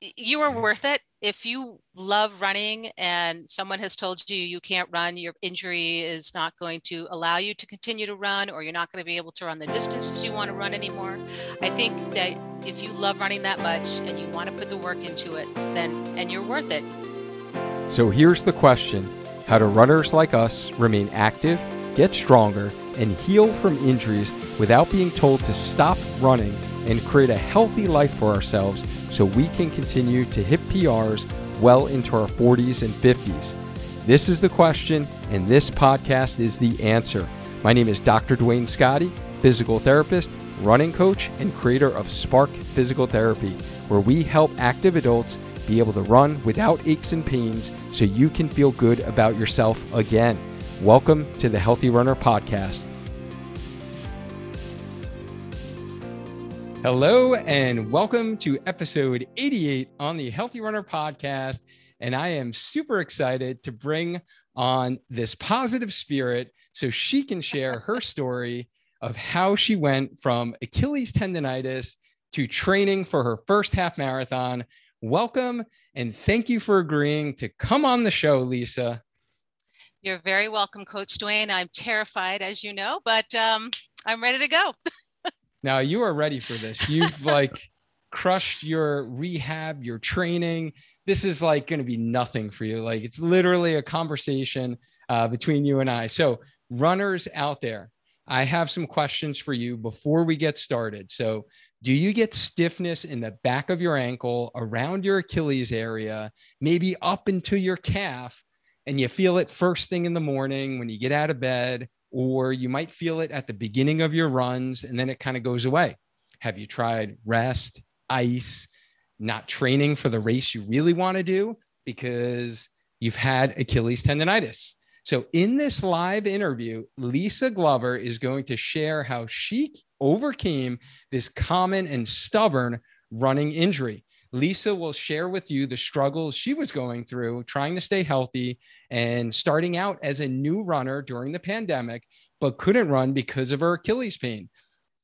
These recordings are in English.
you are mm-hmm. worth it. If you love running and someone has told you you can't run, your injury is not going to allow you to continue to run, or you're not going to be able to run the distances you want to run anymore. I think that if you love running that much and you want to put the work into it, then and you're worth it. So here's the question How do runners like us remain active, get stronger, and heal from injuries without being told to stop running and create a healthy life for ourselves? so we can continue to hit PRs well into our 40s and 50s? This is the question, and this podcast is the answer. My name is Dr. Duane Scotti, physical therapist, running coach, and creator of Spark Physical Therapy, where we help active adults be able to run without aches and pains so you can feel good about yourself again. Welcome to the Healthy Runner Podcast. Hello, and welcome to episode 88 on the Healthy Runner podcast. And I am super excited to bring on this positive spirit so she can share her story of how she went from Achilles tendonitis to training for her first half marathon. Welcome, and thank you for agreeing to come on the show, Lisa. You're very welcome, Coach Duane. I'm terrified, as you know, but um, I'm ready to go. Now you are ready for this. You've like crushed your rehab, your training. This is like going to be nothing for you. Like it's literally a conversation uh, between you and I. So, runners out there, I have some questions for you before we get started. So, do you get stiffness in the back of your ankle, around your Achilles area, maybe up into your calf, and you feel it first thing in the morning when you get out of bed? Or you might feel it at the beginning of your runs and then it kind of goes away. Have you tried rest, ice, not training for the race you really want to do because you've had Achilles tendonitis? So, in this live interview, Lisa Glover is going to share how she overcame this common and stubborn running injury. Lisa will share with you the struggles she was going through trying to stay healthy and starting out as a new runner during the pandemic, but couldn't run because of her Achilles pain.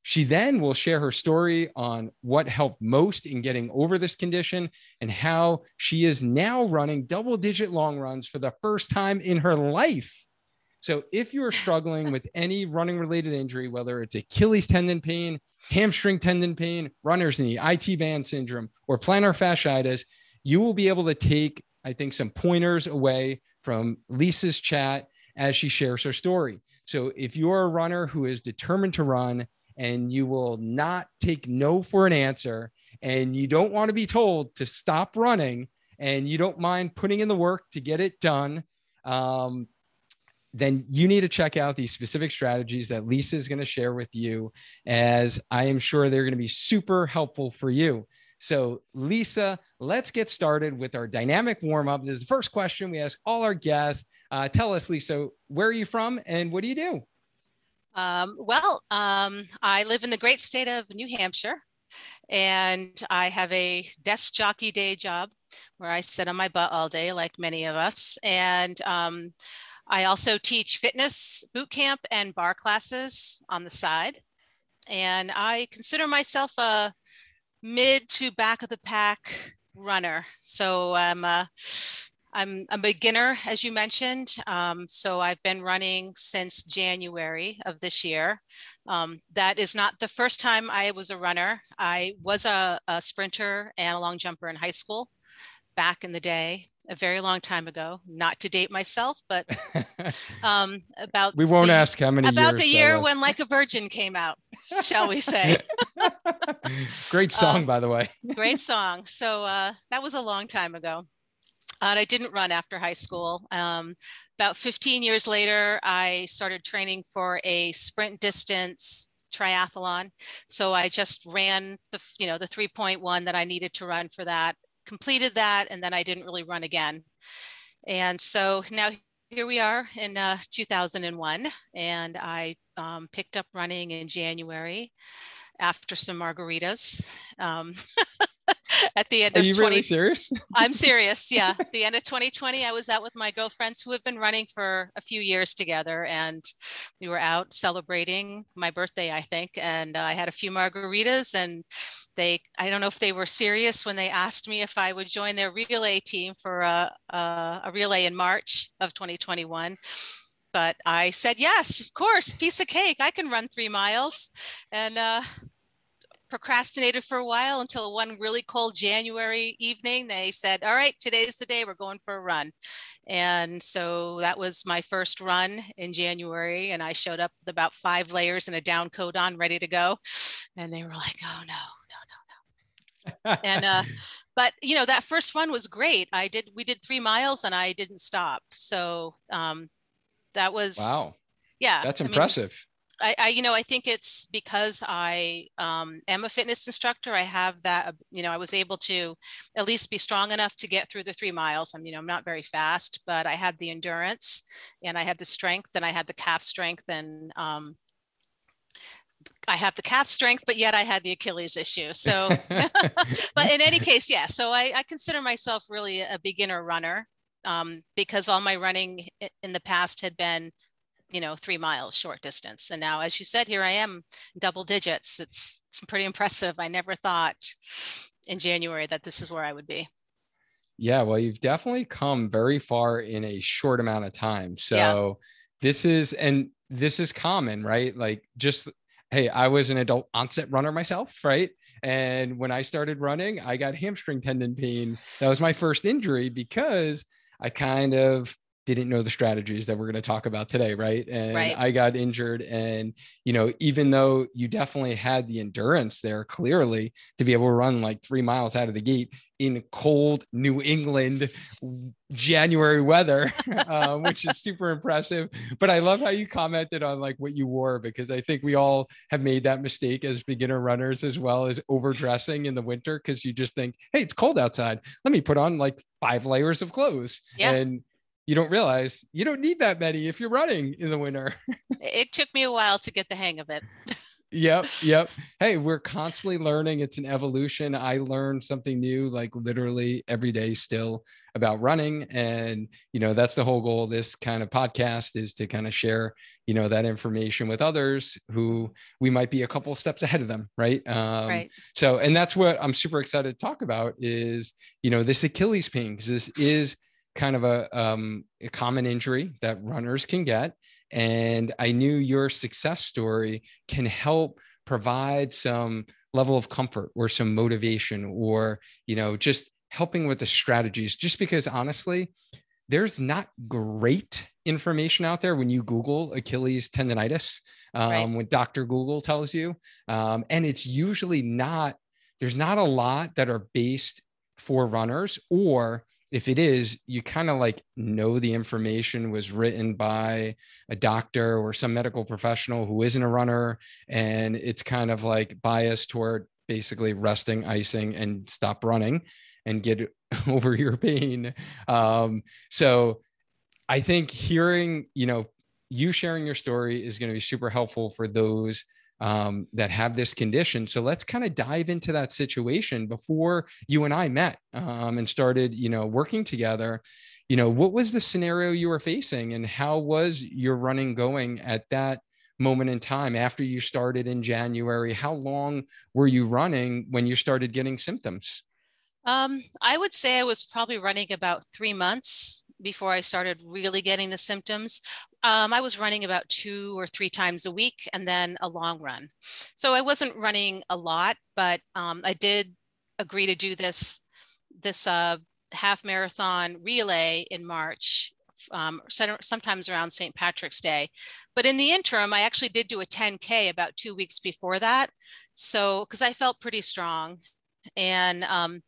She then will share her story on what helped most in getting over this condition and how she is now running double digit long runs for the first time in her life. So if you are struggling with any running related injury, whether it's Achilles tendon pain, hamstring tendon pain, runner's knee, IT band syndrome, or plantar fasciitis, you will be able to take, I think, some pointers away from Lisa's chat as she shares her story. So if you're a runner who is determined to run and you will not take no for an answer and you don't want to be told to stop running and you don't mind putting in the work to get it done, um, then you need to check out these specific strategies that Lisa is going to share with you, as I am sure they're going to be super helpful for you. So, Lisa, let's get started with our dynamic warm up. This is the first question we ask all our guests. Uh, tell us, Lisa, where are you from and what do you do? Um, well, um, I live in the great state of New Hampshire and I have a desk jockey day job where I sit on my butt all day, like many of us. And um, I also teach fitness boot camp and barre classes on the side. And I consider myself a mid to back of the pack runner. So I'm a, I'm a beginner, as you mentioned. Um, so I've been running since January of this year. Um, that is not the first time I was a runner. I was a, a sprinter and a long jumper in high school back in the day a very long time ago, not to date myself, but um, about we won't the, ask how many about the year when Like a Virgin came out, shall we say? great song, um, by the way. great song. So uh, that was a long time ago. And I didn't run after high school. Um, about 15 years later, I started training for a sprint distance triathlon. So I just ran the, you know, the 3.1 that I needed to run for that completed that and then I didn't really run again. And so now here we are in uh, 2001 and I um, picked up running in January after some margaritas. Um, at the end Are of you 20 really serious? I'm serious. Yeah. At the end of 2020, I was out with my girlfriends who have been running for a few years together. And we were out celebrating my birthday, I think. And uh, I had a few margaritas. And they, I don't know if they were serious when they asked me if I would join their relay team for a, a, a relay in March of 2021 but I said yes, of course, piece of cake. I can run three miles, and uh, procrastinated for a while until one really cold January evening. They said, All right, today's the day we're going for a run. And so that was my first run in January. And I showed up with about five layers and a down coat on, ready to go. And they were like, Oh, no, no, no, no. and uh, but you know that first run was great i did we did three miles and i didn't stop so um that was wow yeah that's I mean, impressive I, I, you know, I think it's because I um, am a fitness instructor. I have that, you know, I was able to at least be strong enough to get through the three miles. I'm, you know, I'm not very fast, but I had the endurance and I had the strength and I had the calf strength and um, I have the calf strength, but yet I had the Achilles issue. So, but in any case, yeah. So I, I consider myself really a beginner runner um, because all my running in the past had been you know three miles short distance. And now as you said here i am double digits. It's it's pretty impressive. I never thought in january that this is where i would be. Yeah well you've definitely come very far in a short amount of time. So yeah. this is and this is common right? Like just hey i was an adult onset runner myself right? And when i started running i got hamstring tendon pain. That was my first injury because i kind of didn't know the strategies that we're going to talk about today right and right. i got injured and you know even though you definitely had the endurance there clearly to be able to run like three miles out of the gate in cold new england january weather uh, which is super impressive but i love how you commented on like what you wore because i think we all have made that mistake as beginner runners as well as overdressing in the winter because you just think hey it's cold outside let me put on like five layers of clothes yeah. and you don't realize you don't need that many if you're running in the winter. it took me a while to get the hang of it. yep yep hey we're constantly learning it's an evolution i learn something new like literally every day still about running and you know that's the whole goal of this kind of podcast is to kind of share you know that information with others who we might be a couple steps ahead of them right um right. so and that's what i'm super excited to talk about is you know this achilles pain because this is kind of a, um, a common injury that runners can get. And I knew your success story can help provide some level of comfort or some motivation or, you know, just helping with the strategies. Just because honestly, there's not great information out there when you Google Achilles tendonitis, um, right. when Dr. Google tells you. Um, and it's usually not, there's not a lot that are based for runners or if it is, you kind of like know the information was written by a doctor or some medical professional who isn't a runner. And it's kind of like biased toward basically resting, icing, and stop running and get over your pain. Um, so I think hearing, you know, you sharing your story is going to be super helpful for those um, that have this condition. So let's kind of dive into that situation before you and I met um, and started, you know, working together. You know, what was the scenario you were facing, and how was your running going at that moment in time after you started in January? How long were you running when you started getting symptoms? Um, I would say I was probably running about three months before I started really getting the symptoms. Um, I was running about two or three times a week and then a long run. So I wasn't running a lot, but um, I did agree to do this, this uh, half marathon relay in March, um, sometimes around St. Patrick's Day. But in the interim, I actually did do a 10K about two weeks before that. So, because I felt pretty strong. And, um,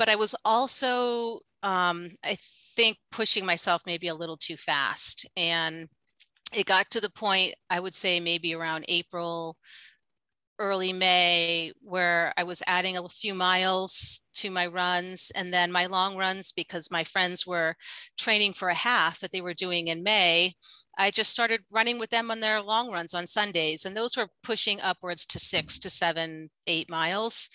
but I was also, um, I think pushing myself maybe a little too fast. And it got to the point, I would say maybe around April, early May, where I was adding a few miles to my runs and then my long runs because my friends were training for a half that they were doing in May. I just started running with them on their long runs on Sundays, and those were pushing upwards to six to seven, eight miles.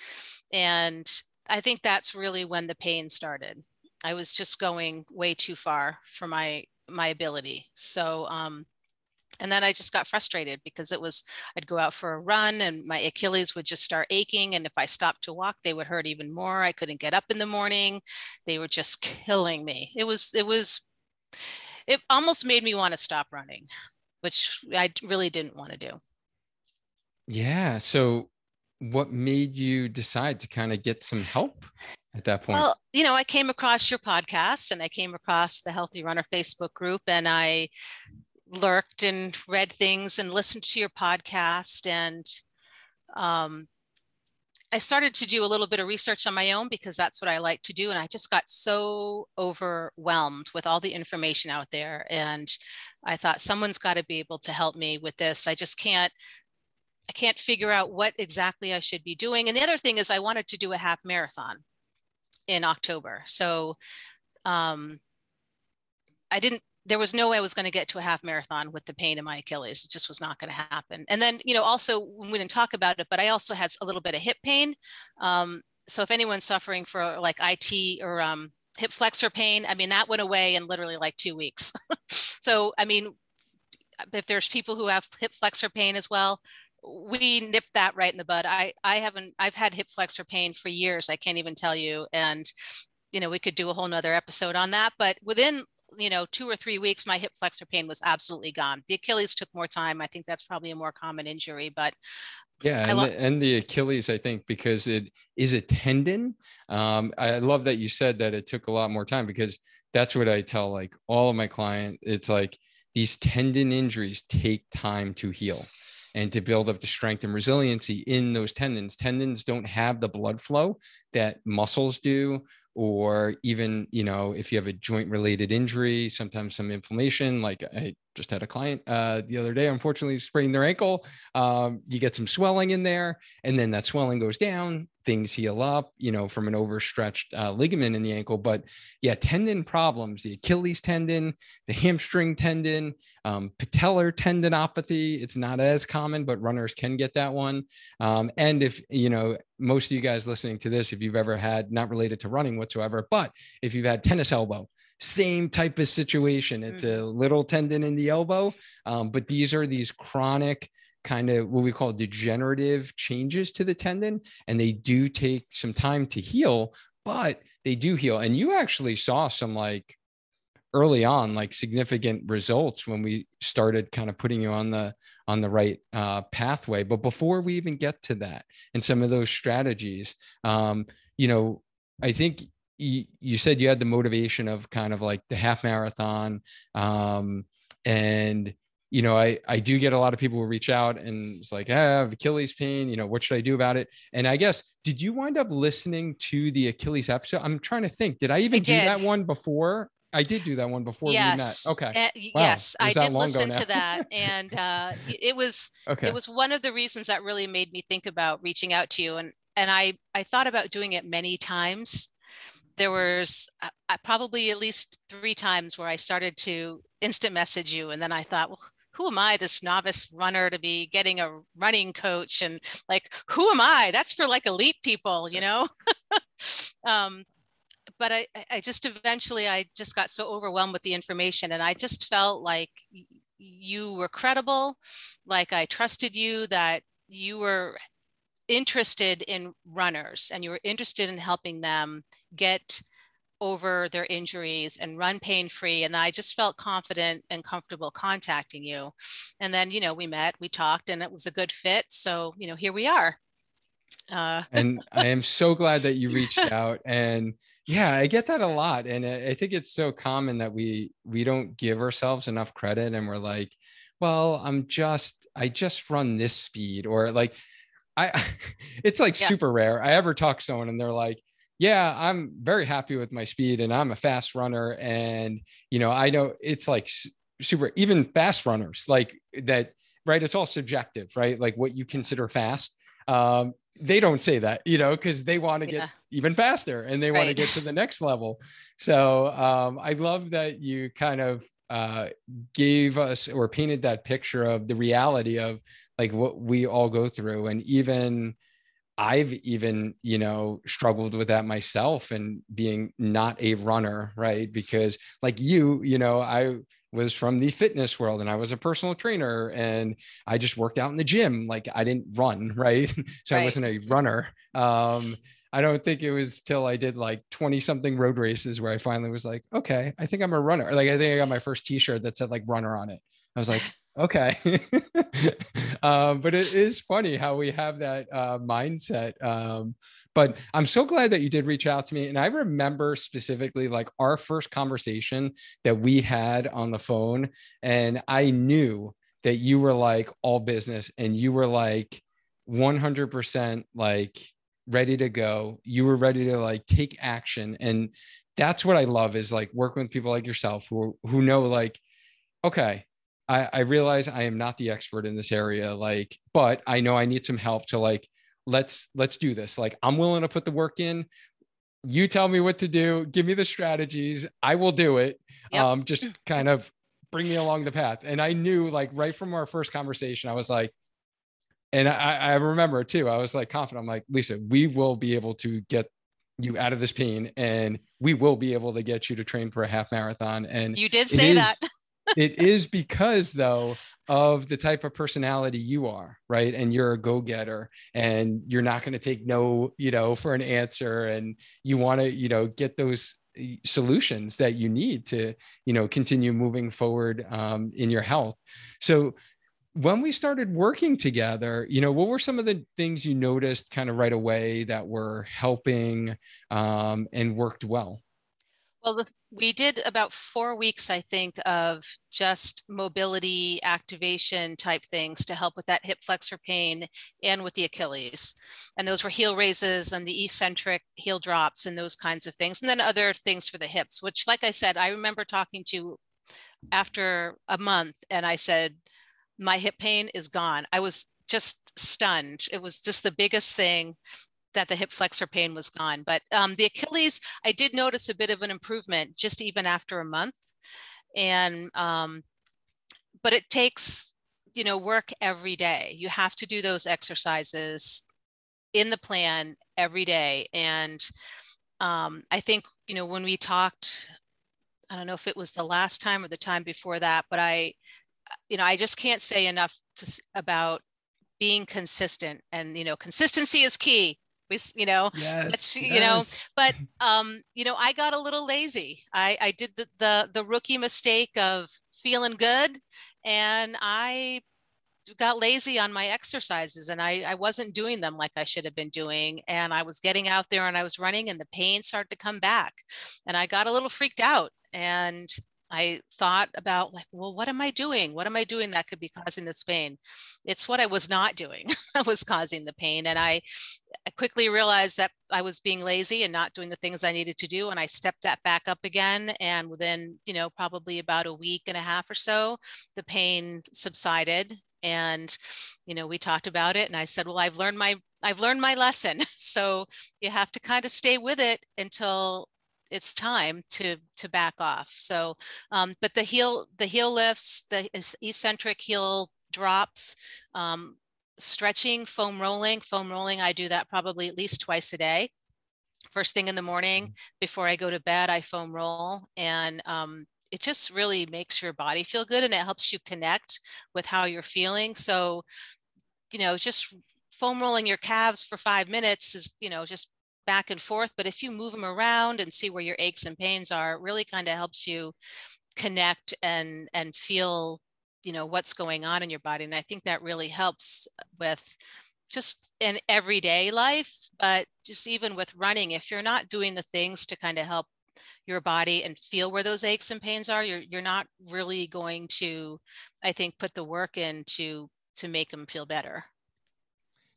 And I think that's really when the pain started. I was just going way too far for my my ability. So um, and then I just got frustrated because it was I'd go out for a run and my Achilles would just start aching and if I stopped to walk they would hurt even more. I couldn't get up in the morning. They were just killing me. It was it was it almost made me want to stop running, which I really didn't want to do. Yeah, so what made you decide to kind of get some help at that point? Well, you know, I came across your podcast and I came across the Healthy Runner Facebook group and I lurked and read things and listened to your podcast and um, I started to do a little bit of research on my own because that's what I like to do. And I just got so overwhelmed with all the information out there. And I thought someone's got to be able to help me with this. I just can't, I can't figure out what exactly I should be doing. And the other thing is I wanted to do a half marathon in October. So um, I didn't there was no way I was going to get to a half marathon with the pain in my Achilles. It just was not going to happen. And then, you know, also we didn't talk about it, but I also had a little bit of hip pain. Um, so if anyone's suffering for like IT or um, hip flexor pain, I mean, that went away in literally like two weeks. so, I mean, if there's people who have hip flexor pain as well, we nipped that right in the bud. I, I haven't, I've had hip flexor pain for years. I can't even tell you. And, you know, we could do a whole nother episode on that, but within you know, two or three weeks, my hip flexor pain was absolutely gone. The Achilles took more time. I think that's probably a more common injury, but yeah, and, lo- the, and the Achilles, I think, because it is a tendon. Um, I love that you said that it took a lot more time because that's what I tell like all of my clients. It's like these tendon injuries take time to heal and to build up the strength and resiliency in those tendons. Tendons don't have the blood flow that muscles do or even you know if you have a joint related injury sometimes some inflammation like i just had a client uh, the other day unfortunately sprained their ankle um, you get some swelling in there and then that swelling goes down things heal up, you know, from an overstretched uh, ligament in the ankle. But yeah, tendon problems, the Achilles tendon, the hamstring tendon, um, patellar tendinopathy. It's not as common, but runners can get that one. Um, and if, you know, most of you guys listening to this, if you've ever had, not related to running whatsoever, but if you've had tennis elbow, same type of situation. It's a mm-hmm. little tendon in the elbow, um, but these are these chronic kind of what we call degenerative changes to the tendon and they do take some time to heal but they do heal and you actually saw some like early on like significant results when we started kind of putting you on the on the right uh, pathway but before we even get to that and some of those strategies um, you know i think you, you said you had the motivation of kind of like the half marathon um, and you know, I, I do get a lot of people who reach out and it's like, ah, I have Achilles pain, you know, what should I do about it? And I guess, did you wind up listening to the Achilles episode? I'm trying to think, did I even I do that one before? I did do that one before yes. we met. Okay. Uh, wow. Yes, I did listen to that. And uh, it was, okay. it was one of the reasons that really made me think about reaching out to you. And, and I, I thought about doing it many times there was uh, probably at least three times where I started to instant message you, and then I thought, well, who am I, this novice runner, to be getting a running coach? And like, who am I? That's for like elite people, you know? um, but I, I just eventually, I just got so overwhelmed with the information and I just felt like you were credible, like I trusted you, that you were interested in runners and you were interested in helping them get over their injuries and run pain free. And I just felt confident and comfortable contacting you. And then, you know, we met, we talked, and it was a good fit. So, you know, here we are. Uh, and I am so glad that you reached out. And yeah, I get that a lot. And I think it's so common that we we don't give ourselves enough credit and we're like, well, I'm just, I just run this speed, or like I it's like yeah. super rare. I ever talk to someone and they're like, yeah, I'm very happy with my speed and I'm a fast runner. And, you know, I know it's like super, even fast runners like that, right? It's all subjective, right? Like what you consider fast. Um, they don't say that, you know, because they want to get yeah. even faster and they right. want to get to the next level. So um, I love that you kind of uh, gave us or painted that picture of the reality of like what we all go through. And even, I've even, you know, struggled with that myself and being not a runner, right? Because like you, you know, I was from the fitness world and I was a personal trainer and I just worked out in the gym. Like I didn't run, right? so right. I wasn't a runner. Um, I don't think it was till I did like 20 something road races where I finally was like, okay, I think I'm a runner. Like I think I got my first t-shirt that said like runner on it. I was like, okay. um, but it is funny how we have that uh, mindset. Um, but I'm so glad that you did reach out to me. And I remember specifically like our first conversation that we had on the phone. And I knew that you were like all business and you were like 100% like ready to go. You were ready to like take action. And that's what I love is like working with people like yourself who, who know like, okay, I, I realize I am not the expert in this area, like, but I know I need some help to like, let's let's do this. Like, I'm willing to put the work in. You tell me what to do. Give me the strategies. I will do it. Yep. Um, just kind of bring me along the path. And I knew, like, right from our first conversation, I was like, and I, I remember too. I was like confident. I'm like, Lisa, we will be able to get you out of this pain, and we will be able to get you to train for a half marathon. And you did say is, that. It is because though of the type of personality you are right? And you're a go-getter and you're not going to take no you know for an answer and you want to you know get those eh, solutions that you need to you know continue moving forward um, in your health. So when we started working together you know what were some of the things you noticed kind of right away that were helping um, and worked well well, the, we did about four weeks, I think, of just mobility activation type things to help with that hip flexor pain and with the Achilles. And those were heel raises and the eccentric heel drops and those kinds of things. And then other things for the hips, which, like I said, I remember talking to after a month and I said, my hip pain is gone. I was just stunned. It was just the biggest thing that the hip flexor pain was gone. But um, the Achilles, I did notice a bit of an improvement just even after a month. And, um, but it takes, you know, work every day. You have to do those exercises in the plan every day. And um, I think, you know, when we talked, I don't know if it was the last time or the time before that, but I, you know, I just can't say enough to, about being consistent and you know consistency is key we you know yes, you yes. know but um you know i got a little lazy i i did the, the the rookie mistake of feeling good and i got lazy on my exercises and I, I wasn't doing them like I should have been doing. And I was getting out there and I was running and the pain started to come back. And I got a little freaked out. And I thought about like, well, what am I doing? What am I doing that could be causing this pain? It's what I was not doing that was causing the pain. And I, I quickly realized that I was being lazy and not doing the things I needed to do. And I stepped that back up again. And within, you know, probably about a week and a half or so, the pain subsided. And, you know, we talked about it. And I said, well, I've learned my I've learned my lesson. So you have to kind of stay with it until it's time to to back off. So, um, but the heel the heel lifts, the eccentric heel drops, um, stretching, foam rolling, foam rolling. I do that probably at least twice a day. First thing in the morning mm-hmm. before I go to bed, I foam roll, and um, it just really makes your body feel good, and it helps you connect with how you're feeling. So, you know, just foam rolling your calves for five minutes is, you know, just back and forth, but if you move them around and see where your aches and pains are, it really kind of helps you connect and and feel, you know, what's going on in your body. And I think that really helps with just in everyday life, but just even with running, if you're not doing the things to kind of help your body and feel where those aches and pains are, you're you're not really going to, I think, put the work in to to make them feel better.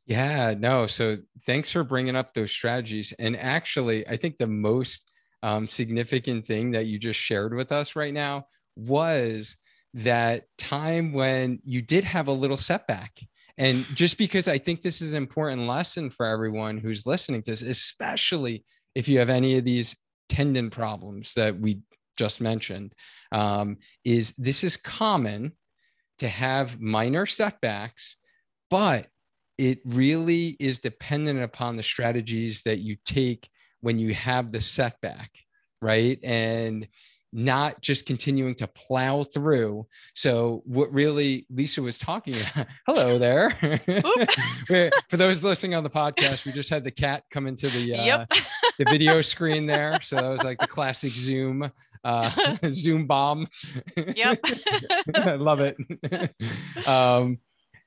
Yeah, no. So thanks for bringing up those strategies. And actually, I think the most um, significant thing that you just shared with us right now was that time when you did have a little setback. And just because I think this is an important lesson for everyone who's listening to this, especially if you have any of these tendon problems that we just mentioned, um, is this is common to have minor setbacks, but it really is dependent upon the strategies that you take when you have the setback, right? And not just continuing to plow through. So, what really Lisa was talking about, hello there. For those listening on the podcast, we just had the cat come into the uh, yep. the video screen there. So that was like the classic Zoom uh, Zoom bomb. Yep. I love it. um,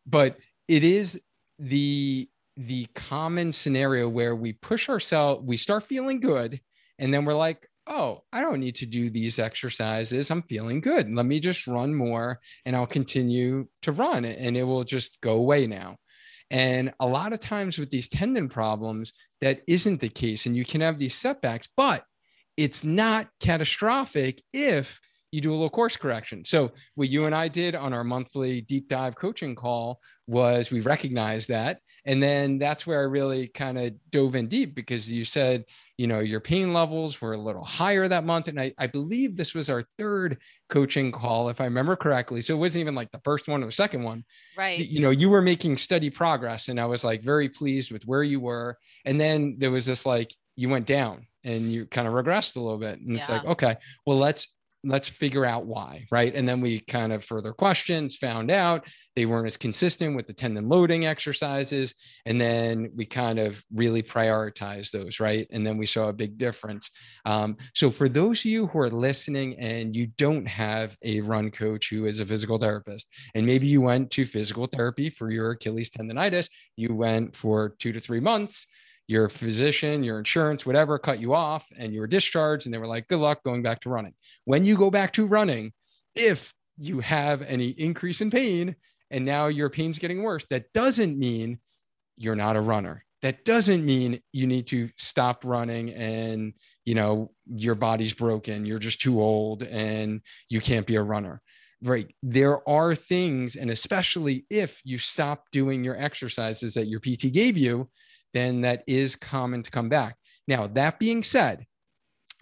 but it is the the common scenario where we push ourselves, we start feeling good, and then we're like, oh, I don't need to do these exercises. I'm feeling good. Let me just run more and I'll continue to run and it will just go away now. And a lot of times with these tendon problems, that isn't the case. And you can have these setbacks, but it's not catastrophic if you do a little course correction. So what you and I did on our monthly deep dive coaching call was we recognized that. And then that's where I really kind of dove in deep because you said, you know, your pain levels were a little higher that month. And I, I believe this was our third coaching call, if I remember correctly. So it wasn't even like the first one or the second one. Right. You know, you were making steady progress. And I was like very pleased with where you were. And then there was this like, you went down and you kind of regressed a little bit. And yeah. it's like, okay, well, let's let's figure out why right? And then we kind of further questions found out they weren't as consistent with the tendon loading exercises. And then we kind of really prioritized those right? And then we saw a big difference. Um, so for those of you who are listening and you don't have a run coach who is a physical therapist and maybe you went to physical therapy for your achilles tendonitis you went for two to three months your physician, your insurance, whatever cut you off and you were discharged. And they were like, good luck going back to running. When you go back to running, if you have any increase in pain and now your pain's getting worse, that doesn't mean you're not a runner. That doesn't mean you need to stop running and, you know, your body's broken, you're just too old and you can't be a runner right there are things and especially if you stop doing your exercises that your pt gave you then that is common to come back. Now, that being said,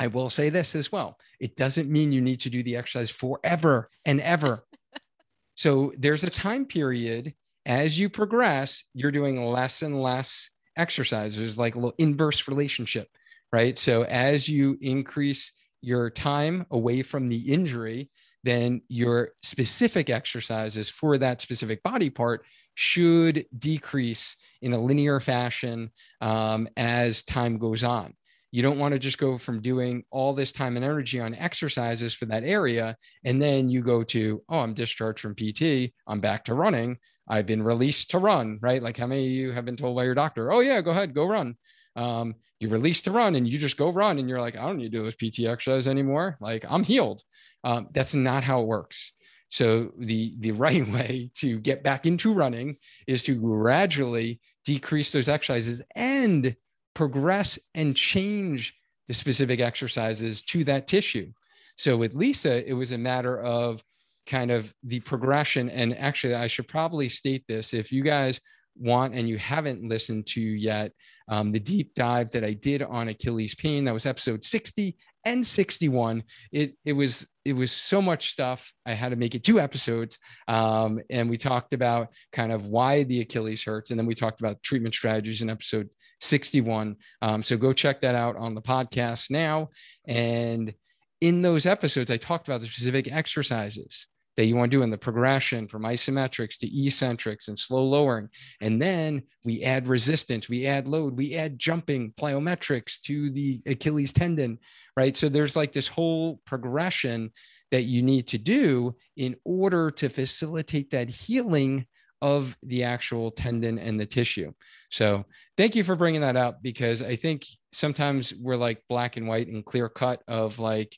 I will say this as well. It doesn't mean you need to do the exercise forever and ever. so there's a time period as you progress, you're doing less and less exercise. There's like a little inverse relationship, right? So as you increase your time away from the injury, then your specific exercises for that specific body part should decrease in a linear fashion um, as time goes on. You don't want to just go from doing all this time and energy on exercises for that area. And then you go to, oh, I'm discharged from PT. I'm back to running. I've been released to run, right? Like how many of you have been told by your doctor, oh, yeah, go ahead, go run. Um, you release to run and you just go run and you're like, I don't need to do this PT exercise anymore. Like I'm healed. Um, that's not how it works. So the the right way to get back into running is to gradually decrease those exercises and progress and change the specific exercises to that tissue. So with Lisa, it was a matter of kind of the progression. And actually, I should probably state this if you guys want and you haven't listened to yet, um, the deep dive that I did on Achilles pain, that was episode 60 and 61 it it was it was so much stuff. I had to make it two episodes um, and we talked about kind of why the achilles hurts and then we talked about treatment strategies in episode 61 um, so go check that out on the podcast now. And in those episodes i talked about the specific exercises that you want to do in the progression from isometrics to eccentrics and slow lowering. And then we add resistance, we add load, we add jumping plyometrics to the Achilles tendon, right? So there's like this whole progression that you need to do in order to facilitate that healing of the actual tendon and the tissue. So thank you for bringing that up because I think sometimes we're like black and white and clear cut of like,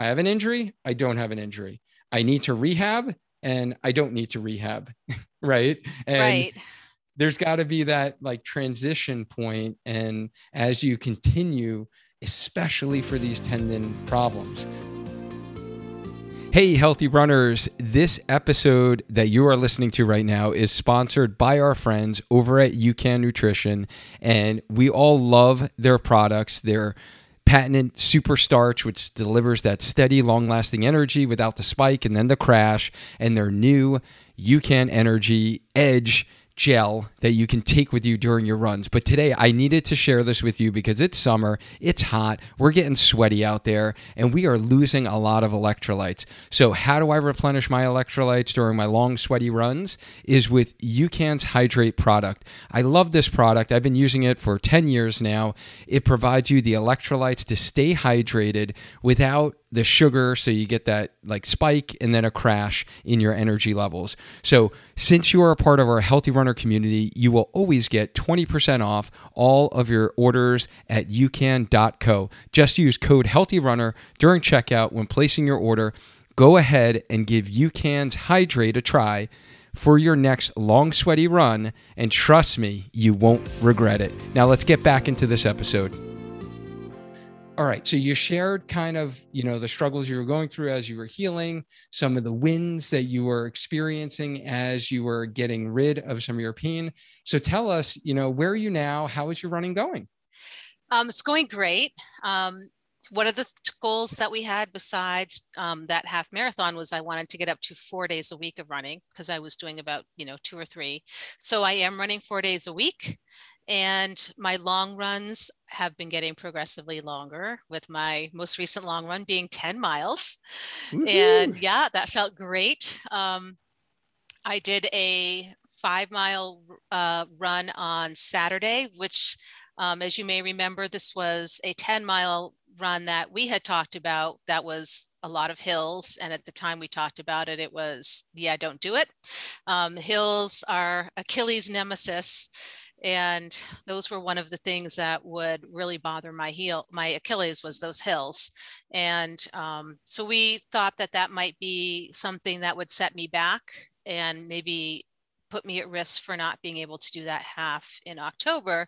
I have an injury, I don't have an injury I need to rehab and I don't need to rehab. right. And right. there's got to be that like transition point And as you continue, especially for these tendon problems. Hey, healthy runners. This episode that you are listening to right now is sponsored by our friends over at UCAN Nutrition. And we all love their products. They're patented super starch, which delivers that steady, long lasting energy without the spike and then the crash, and their new UCAN Energy Edge gel that you can take with you during your runs. But today I needed to share this with you because it's summer, it's hot, we're getting sweaty out there, and we are losing a lot of electrolytes. So, how do I replenish my electrolytes during my long, sweaty runs? Is with UCAN's Hydrate product. I love this product. I've been using it for 10 years now. It provides you the electrolytes to stay hydrated without the sugar so you get that like spike and then a crash in your energy levels. So, since you are a part of our Healthy Runner community, you will always get 20% off all of your orders at ucan.co. Just use code HEALTHYRUNNER during checkout when placing your order. Go ahead and give UCAN's Hydrate a try for your next long sweaty run and trust me, you won't regret it. Now let's get back into this episode. All right. So you shared kind of, you know, the struggles you were going through as you were healing, some of the wins that you were experiencing as you were getting rid of some of your pain. So tell us, you know, where are you now? How is your running going? Um, it's going great. Um, one of the goals that we had besides um, that half marathon was I wanted to get up to four days a week of running because I was doing about, you know, two or three. So I am running four days a week. And my long runs have been getting progressively longer, with my most recent long run being 10 miles. Woo-hoo. And yeah, that felt great. Um, I did a five mile uh, run on Saturday, which, um, as you may remember, this was a 10 mile run that we had talked about that was a lot of hills and at the time we talked about it it was yeah don't do it um, hills are achilles nemesis and those were one of the things that would really bother my heel my achilles was those hills and um, so we thought that that might be something that would set me back and maybe put me at risk for not being able to do that half in october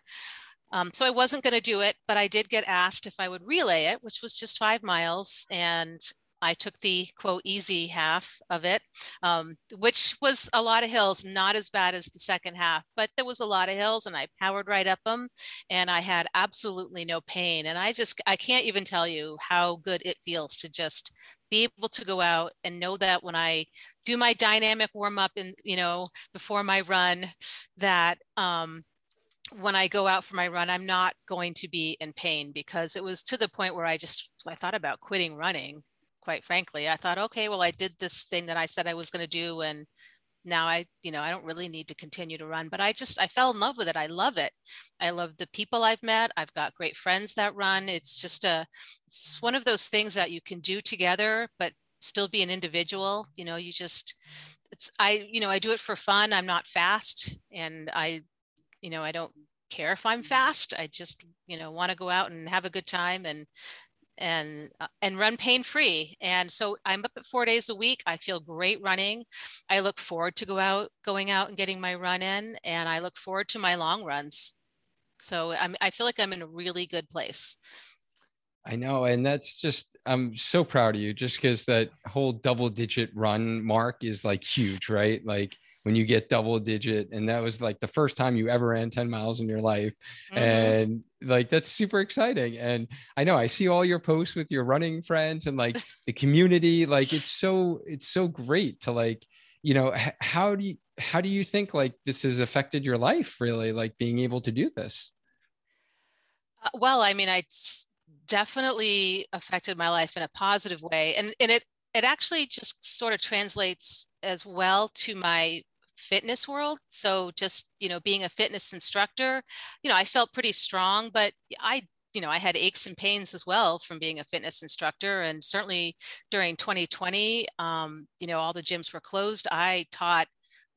um, so I wasn't going to do it, but I did get asked if I would relay it, which was just five miles. And I took the quote easy half of it, um, which was a lot of hills, not as bad as the second half, but there was a lot of hills and I powered right up them and I had absolutely no pain. And I just, I can't even tell you how good it feels to just be able to go out and know that when I do my dynamic warm up and, you know, before my run, that, um, when I go out for my run, I'm not going to be in pain because it was to the point where I just I thought about quitting running quite frankly. I thought, okay, well, I did this thing that I said I was going to do. And now I, you know, I don't really need to continue to run, but I just, I fell in love with it. I love it. I love the people I've met. I've got great friends that run. It's just a, it's one of those things that you can do together, but still be an individual. You know, you just, it's, I, you know, I do it for fun. I'm not fast and I, you know, I don't care if I'm fast. I just, you know, want to go out and have a good time and and uh, and run pain free and so i'm up at four days a week i feel great running. I look forward to go out going out and getting my run in and i look forward to my long runs. So I'm, i feel like i'm in a really good place. I know and that's just i'm so proud of you just because that whole double digit run mark is like huge right? Like when you get double digit and that was like the first time you ever ran 10 miles in your life mm-hmm. and like that's super exciting and i know i see all your posts with your running friends and like the community like it's so it's so great to like you know how do you how do you think like this has affected your life really like being able to do this uh, well i mean it's definitely affected my life in a positive way and and it it actually just sort of translates as well to my fitness world. So just, you know, being a fitness instructor, you know, I felt pretty strong, but I you know, I had aches and pains as well from being a fitness instructor. And certainly during 2020, um, you know, all the gyms were closed. I taught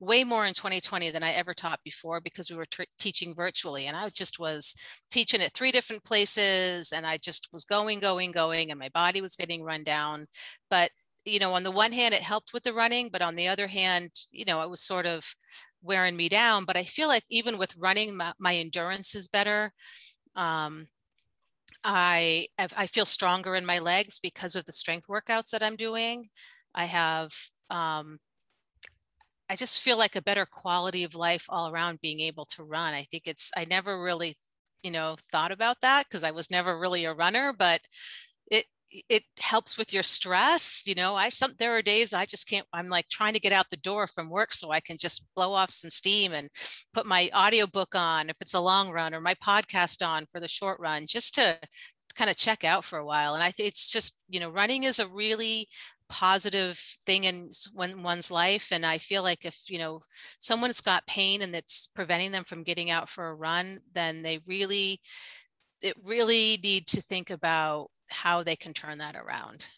way more in 2020 than I ever taught before because we were t- teaching virtually. And I just was teaching at three different places and I just was going, going, going, and my body was getting run down. But you know, on the one hand, it helped with the running, but on the other hand, you know, it was sort of wearing me down. But I feel like even with running, my, my endurance is better. Um, I I feel stronger in my legs because of the strength workouts that I'm doing. I have um, I just feel like a better quality of life all around being able to run. I think it's I never really you know thought about that because I was never really a runner, but it helps with your stress you know i some there are days i just can't i'm like trying to get out the door from work so i can just blow off some steam and put my audiobook on if it's a long run or my podcast on for the short run just to kind of check out for a while. And i think it's just you know running is a really positive thing in when one's life. And i feel like if you know someone's got pain and it's preventing them from getting out for a run then they really it really need to think about how they can turn that around.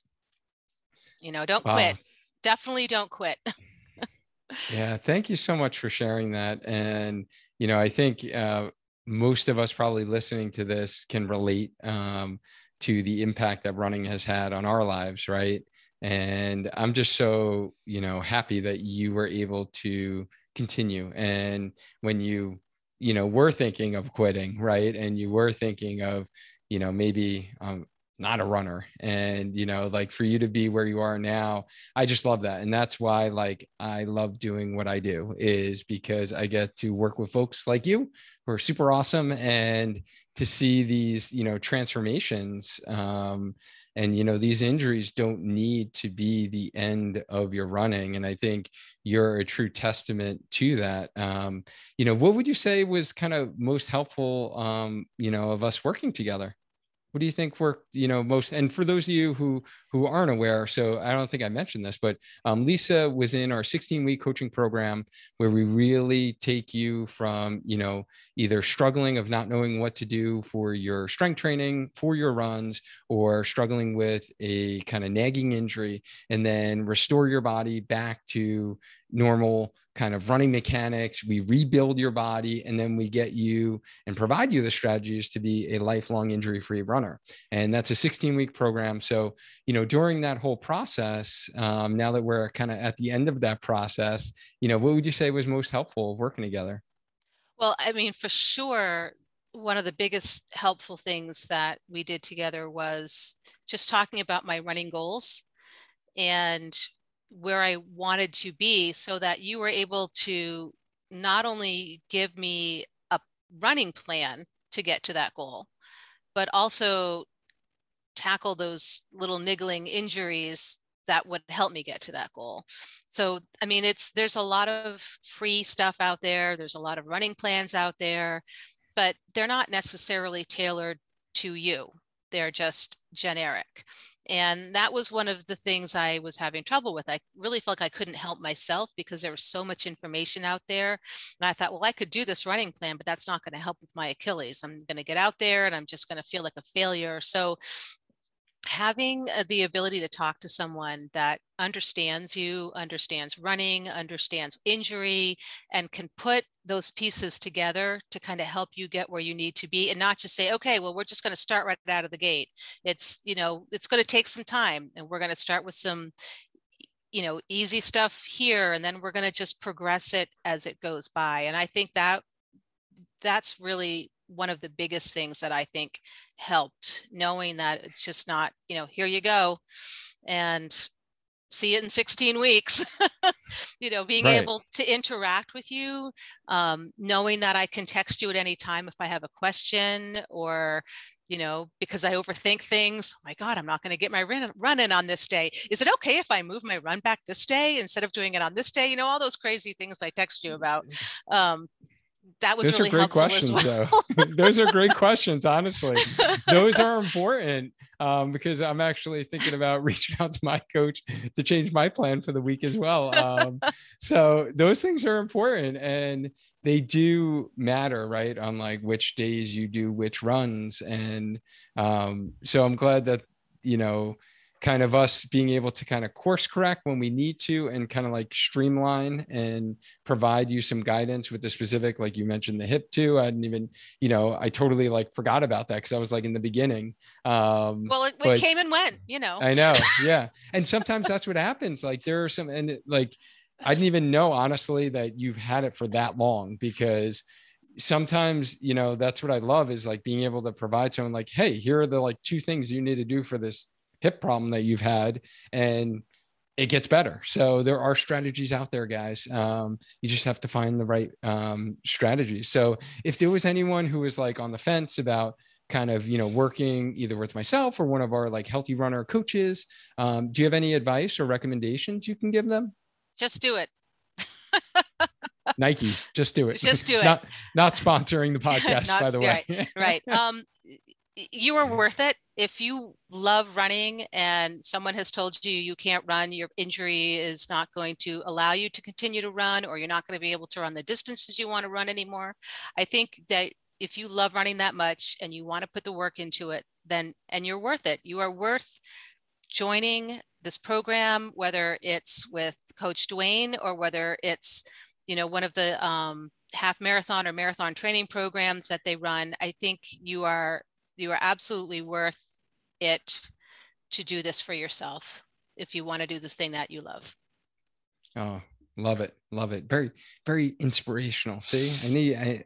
You know, don't wow. quit. Definitely don't quit. yeah, thank you so much for sharing that. And you know, I think uh, most of us probably listening to this can relate um, to the impact that running has had on our lives, right? And I'm just so you know happy that you were able to continue. And when you you know were thinking of quitting, right, and you were thinking of you know maybe um, not a runner and you know like for you to be where you are now i just love that and that's why like i love doing what i do is because i get to work with folks like you who are super awesome and to see these you know transformations um, and you know these injuries don't need to be the end of your running and i think you're a true testament to that um, you know what would you say was kind of most helpful um, you know of us working together what do you think worked you know most and for those of you who who aren't aware so i don't think i mentioned this but um, lisa was in our 16 week coaching program where we really take you from you know either struggling of not knowing what to do for your strength training for your runs or struggling with a kind of nagging injury and then restore your body back to normal kind of running mechanics. We rebuild your body and then we get you and provide you the strategies to be a lifelong injury free runner. And that's a 16 week program. So, you know, during that whole process, um, now that we're kind of at the end of that process, you know, what would you say was most helpful of working together? Well, I mean, for sure, one of the biggest helpful things that we did together was just talking about my running goals and where I wanted to be so that you were able to not only give me a running plan to get to that goal, but also tackle those little niggling injuries that would help me get to that goal. So, I mean, it's there's a lot of free stuff out there, there's a lot of running plans out there, but they're not necessarily tailored to you. They're just generic. And that was one of the things I was having trouble with. I really felt like I couldn't help myself because there was so much information out there. And I thought, well, I could do this running plan, but that's not going to help with my Achilles. I'm going to get out there and I'm just going to feel like a failure. So having uh, the ability to talk to someone that understands you, understands running, understands injury, and can put those pieces together to kind of help you get where you need to be and not just say, okay, well, we're just going to start right out of the gate. It's, you know, it's going to take some time and we're going to start with some you know easy stuff here and then we're going to just progress it as it goes by and i think that that's really one of the biggest things that I think helped knowing that it's just not, you know, here you go and see it in 16 weeks. you know, being right. able to interact with you, um, knowing that I can text you at any time if I have a question or, you know, because I overthink things. Oh my God, I'm not going to get my run, in on this day. Is it okay if I move my run back this day instead of doing it on this day? You know, all those crazy things I text you about. Um, that was those really are great questions well. though those are great questions honestly those are important um, because i'm actually thinking about reaching out to my coach to change my plan for the week as well um, so those things are important and they do matter right on like which days you do which runs and um, so i'm glad that you know kind of us being able to kind of course correct when we need to and kind of like streamline and provide you some guidance with the specific like you mentioned the hip too. I didn't even you know i totally like forgot about that because i was like in the beginning um well it, it came and went you know. I know yeah. And sometimes that's what happens like there are some and it, like i didn't even know honestly that you've had it for that long because sometimes you know that's what i love is like being able to provide someone like hey here are the like two things you need to do for this hip problem that you've had and it gets better. So there are strategies out there, guys. Um, you just have to find the right um, strategies. So if there was anyone who was like on the fence about kind of you know working either with myself or one of our like healthy runner coaches um, do you have any advice or recommendations you can give them just do it nike just do it just do it not not sponsoring the podcast not, by the way right, right. um you are worth it. If you love running and someone has told you you can't run your injury is not going to allow you to continue to run or you're not going to be able to run the distances you want to run anymore i think that if you love running that much and you want to put the work into it then and you're worth it. You are worth joining this program whether it's with coach Duane or whether it's you know one of the um, half marathon or marathon training programs that they run. I think you are you are absolutely worth it to do this for yourself if you want to do this thing that you love. Oh, love it. Love it. Very, very inspirational. See, I need, I,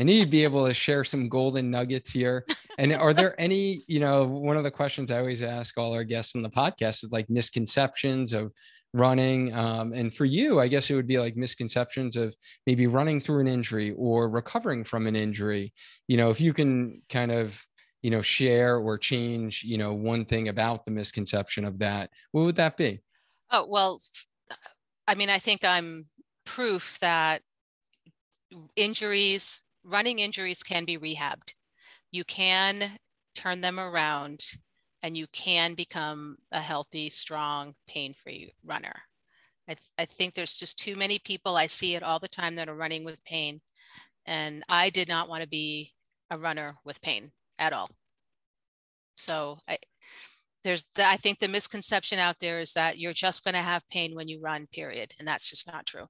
I need to be able to share some golden nuggets here. And are there any, you know, one of the questions I always ask all our guests on the podcast is like misconceptions of running. Um, and for you, I guess it would be like misconceptions of maybe running through an injury or recovering from an injury. You know, if you can kind of you know share or change you know one thing about the misconception of that what would that be? Oh well i mean i think i'm proof that injuries running injuries can be rehabbed. You can turn them around and you can become a healthy strong pain-free runner. I, th- I think there's just too many people i see it all the time that are running with pain and i did not want to be a runner with pain at all. So I, there's the, I think the misconception out there is that you're just going to have pain when you run, period, and that's just not true.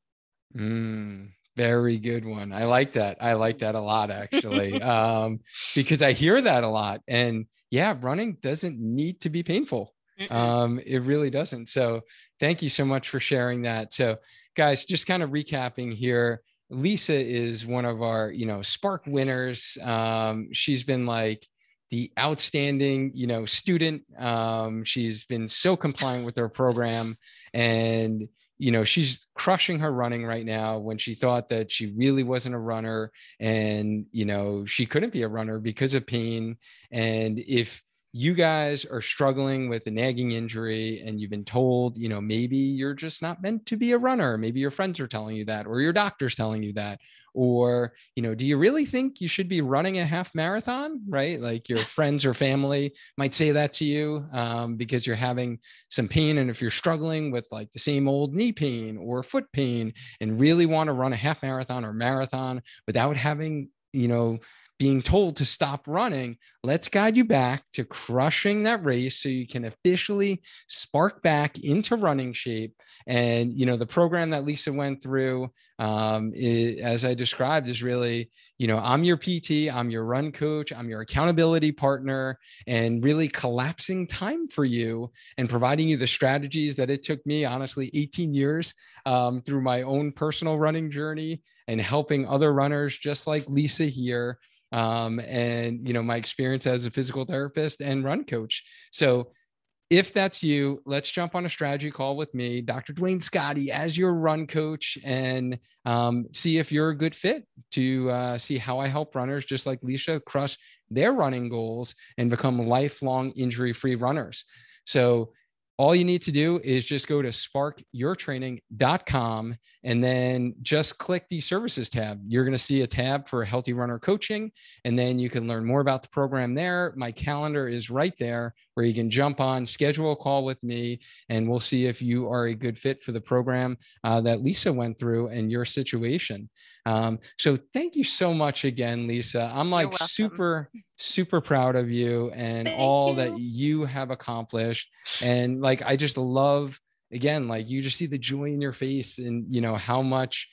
Mm, very good one. I like that. I like that a lot actually, um, because I hear that a lot. And yeah, running doesn't need to be painful. Um, it really doesn't. So thank you so much for sharing that. So guys, just kind of recapping here. Lisa is one of our, you know, Spark winners. Um, she's been like the outstanding, you know, student. Um, she's been so compliant with her program, and you know, she's crushing her running right now. When she thought that she really wasn't a runner, and you know, she couldn't be a runner because of pain. And if you guys are struggling with a nagging injury and you've been told, you know, maybe you're just not meant to be a runner. Maybe your friends are telling you that, or your doctor's telling you that. Or, you know, do you really think you should be running a half marathon? Right. Like your friends or family might say that to you um, because you're having some pain. And if you're struggling with like the same old knee pain or foot pain and really want to run a half marathon or marathon without having, you know, being told to stop running, let's guide you back to crushing that race so you can officially spark back into running shape. And, you know, the program that Lisa went through, um, as I described, is really, you know, I'm your PT, I'm your run coach, I'm your accountability partner, and really collapsing time for you and providing you the strategies that it took me, honestly, 18 years um, through my own personal running journey and helping other runners just like Lisa here um, and you know my experience as a physical therapist and run coach. So if that's you, let's jump on a strategy call with me, Dr. Duane Scotti, as your run coach, and um, see if you're a good fit to uh, see how I help runners just like Lisa crush their running goals and become lifelong injury free runners. So all you need to do is just go to sparkyourtraining.com and then just click the services tab. You're going to see a tab for healthy runner coaching, and then you can learn more about the program there. My calendar is right there where you can jump on, schedule a call with me, and we'll see if you are a good fit for the program uh, that Lisa went through and your situation. Um, so thank you so much again, Lisa. I'm like super, super proud of you and thank all you. that you have accomplished. And like, I just love, again, like you just see the joy in your face and, you know, how much,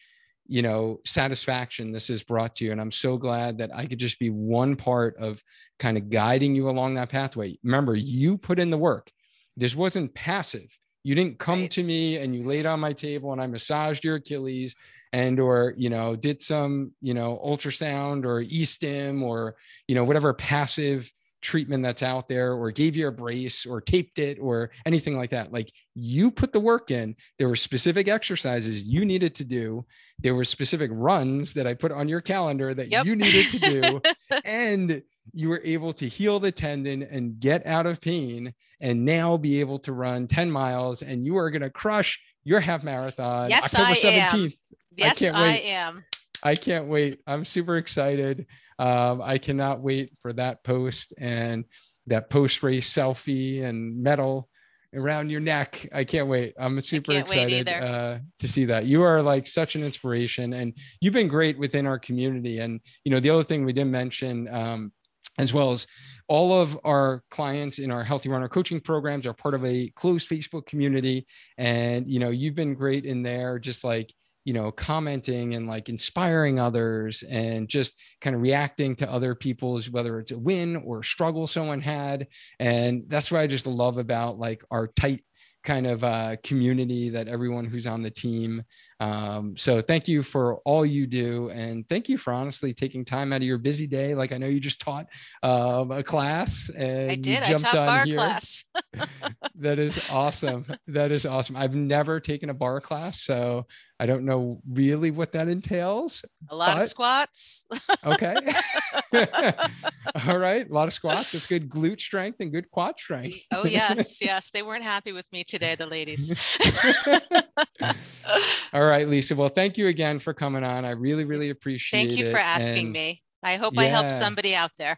you know, satisfaction this has brought to you. And I'm so glad that I could just be one part of kind of guiding you along that pathway. Remember, you put in the work. This wasn't passive you didn't come right. to me and you laid on my table and I massaged your Achilles and or you know did some you know ultrasound or e-stim or you know whatever passive treatment that's out there or gave you a brace or taped it or anything like that like you put the work in there were specific exercises you needed to do there were specific runs that i put on your calendar that yep. you needed to do and you were able to heal the tendon and get out of pain and now be able to run 10 miles and you are going to crush your half marathon yes, October I 17th. Am. Yes, I, can't wait. I am. I can't wait. I'm super excited. Um, I cannot wait for that post and that post race selfie and medal around your neck. I can't wait. I'm super excited uh, to see that. You are like such an inspiration, and you've been great within our community. And you know, the other thing we didn't mention, um, as well as all of our clients in our healthy runner coaching programs are part of a closed facebook community and you know you've been great in there just like you know commenting and like inspiring others and just kind of reacting to other people's whether it's a win or a struggle someone had and that's what i just love about like our tight kind of uh, community that everyone who's on the team. Um, so thank you for all you do, and thank you for honestly taking time out of your busy day. Like I know you just taught um, a class, and I did. I taught barre here. class. that is awesome. That is awesome. I've never taken a barre class, so I don't know really what that entails. A lot but... of squats. okay. All right. A lot of squats. It's good glute strength and good quad strength. oh, yes. Yes. They weren't happy with me today, the ladies. All right, Lisa. Well, thank you again for coming on. I really, really appreciate it. Thank you it. for asking and me. I hope yeah, I helped somebody out there.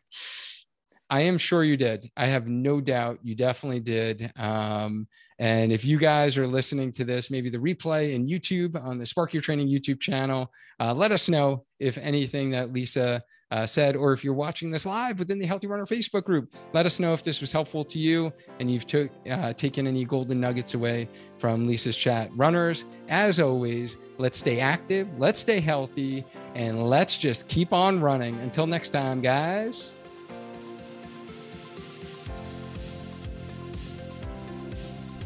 I am sure you did. I have no doubt you definitely did. Um, and if you guys are listening to this, maybe the replay in YouTube on the Spark Your Training YouTube channel, uh, let us know if anything that Lisa uh, said, or if you're watching this live within the Healthy Runner Facebook group, let us know if this was helpful to you and you've took, uh, taken any golden nuggets away from Lisa's chat. Runners, as always, let's stay active, let's stay healthy, and let's just keep on running. Until next time, guys.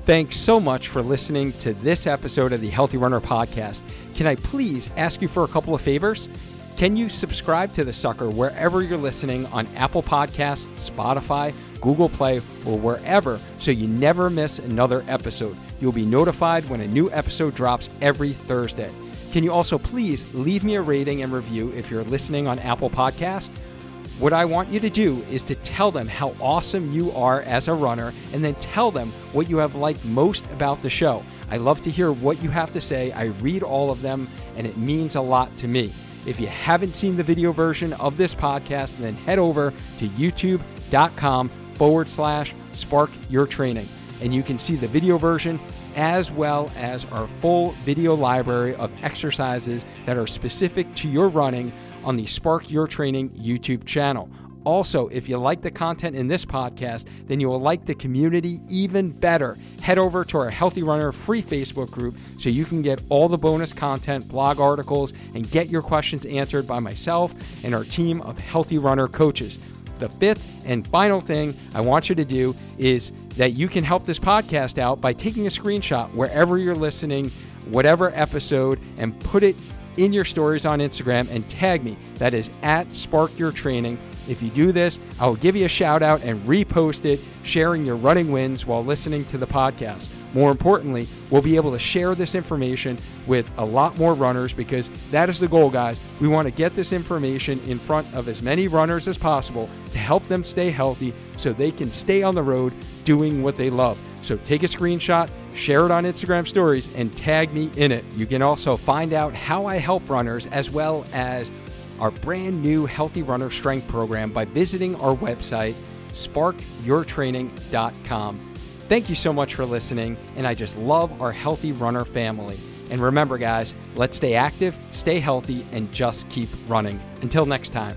Thanks so much for listening to this episode of the Healthy Runner Podcast. Can I please ask you for a couple of favors? Can you subscribe to the sucker wherever you're listening on Apple Podcasts, Spotify, Google Play, or wherever so you never miss another episode? You'll be notified when a new episode drops every Thursday. Can you also please leave me a rating and review if you're listening on Apple Podcasts? What I want you to do is to tell them how awesome you are as a runner and then tell them what you have liked most about the show. I love to hear what you have to say. I read all of them and it means a lot to me. If you haven't seen the video version of this podcast, then head over to youtube.com forward slash spark your training. And you can see the video version as well as our full video library of exercises that are specific to your running on the Spark Your Training YouTube channel. Also, if you like the content in this podcast, then you will like the community even better. Head over to our Healthy Runner free Facebook group so you can get all the bonus content, blog articles, and get your questions answered by myself and our team of Healthy Runner coaches. The fifth and final thing I want you to do is that you can help this podcast out by taking a screenshot wherever you're listening, whatever episode, and put it in your stories on Instagram and tag me. That is at Spark Your Training. If you do this, I will give you a shout out and repost it, sharing your running wins while listening to the podcast. More importantly, we'll be able to share this information with a lot more runners because that is the goal, guys. We want to get this information in front of as many runners as possible to help them stay healthy so they can stay on the road doing what they love. So take a screenshot, share it on Instagram stories, and tag me in it. You can also find out how I help runners as well as our brand new Healthy Runner Strength program by visiting our website, sparkyourtraining.com. Thank you so much for listening, and I just love our Healthy Runner family. And remember, guys, let's stay active, stay healthy, and just keep running. Until next time.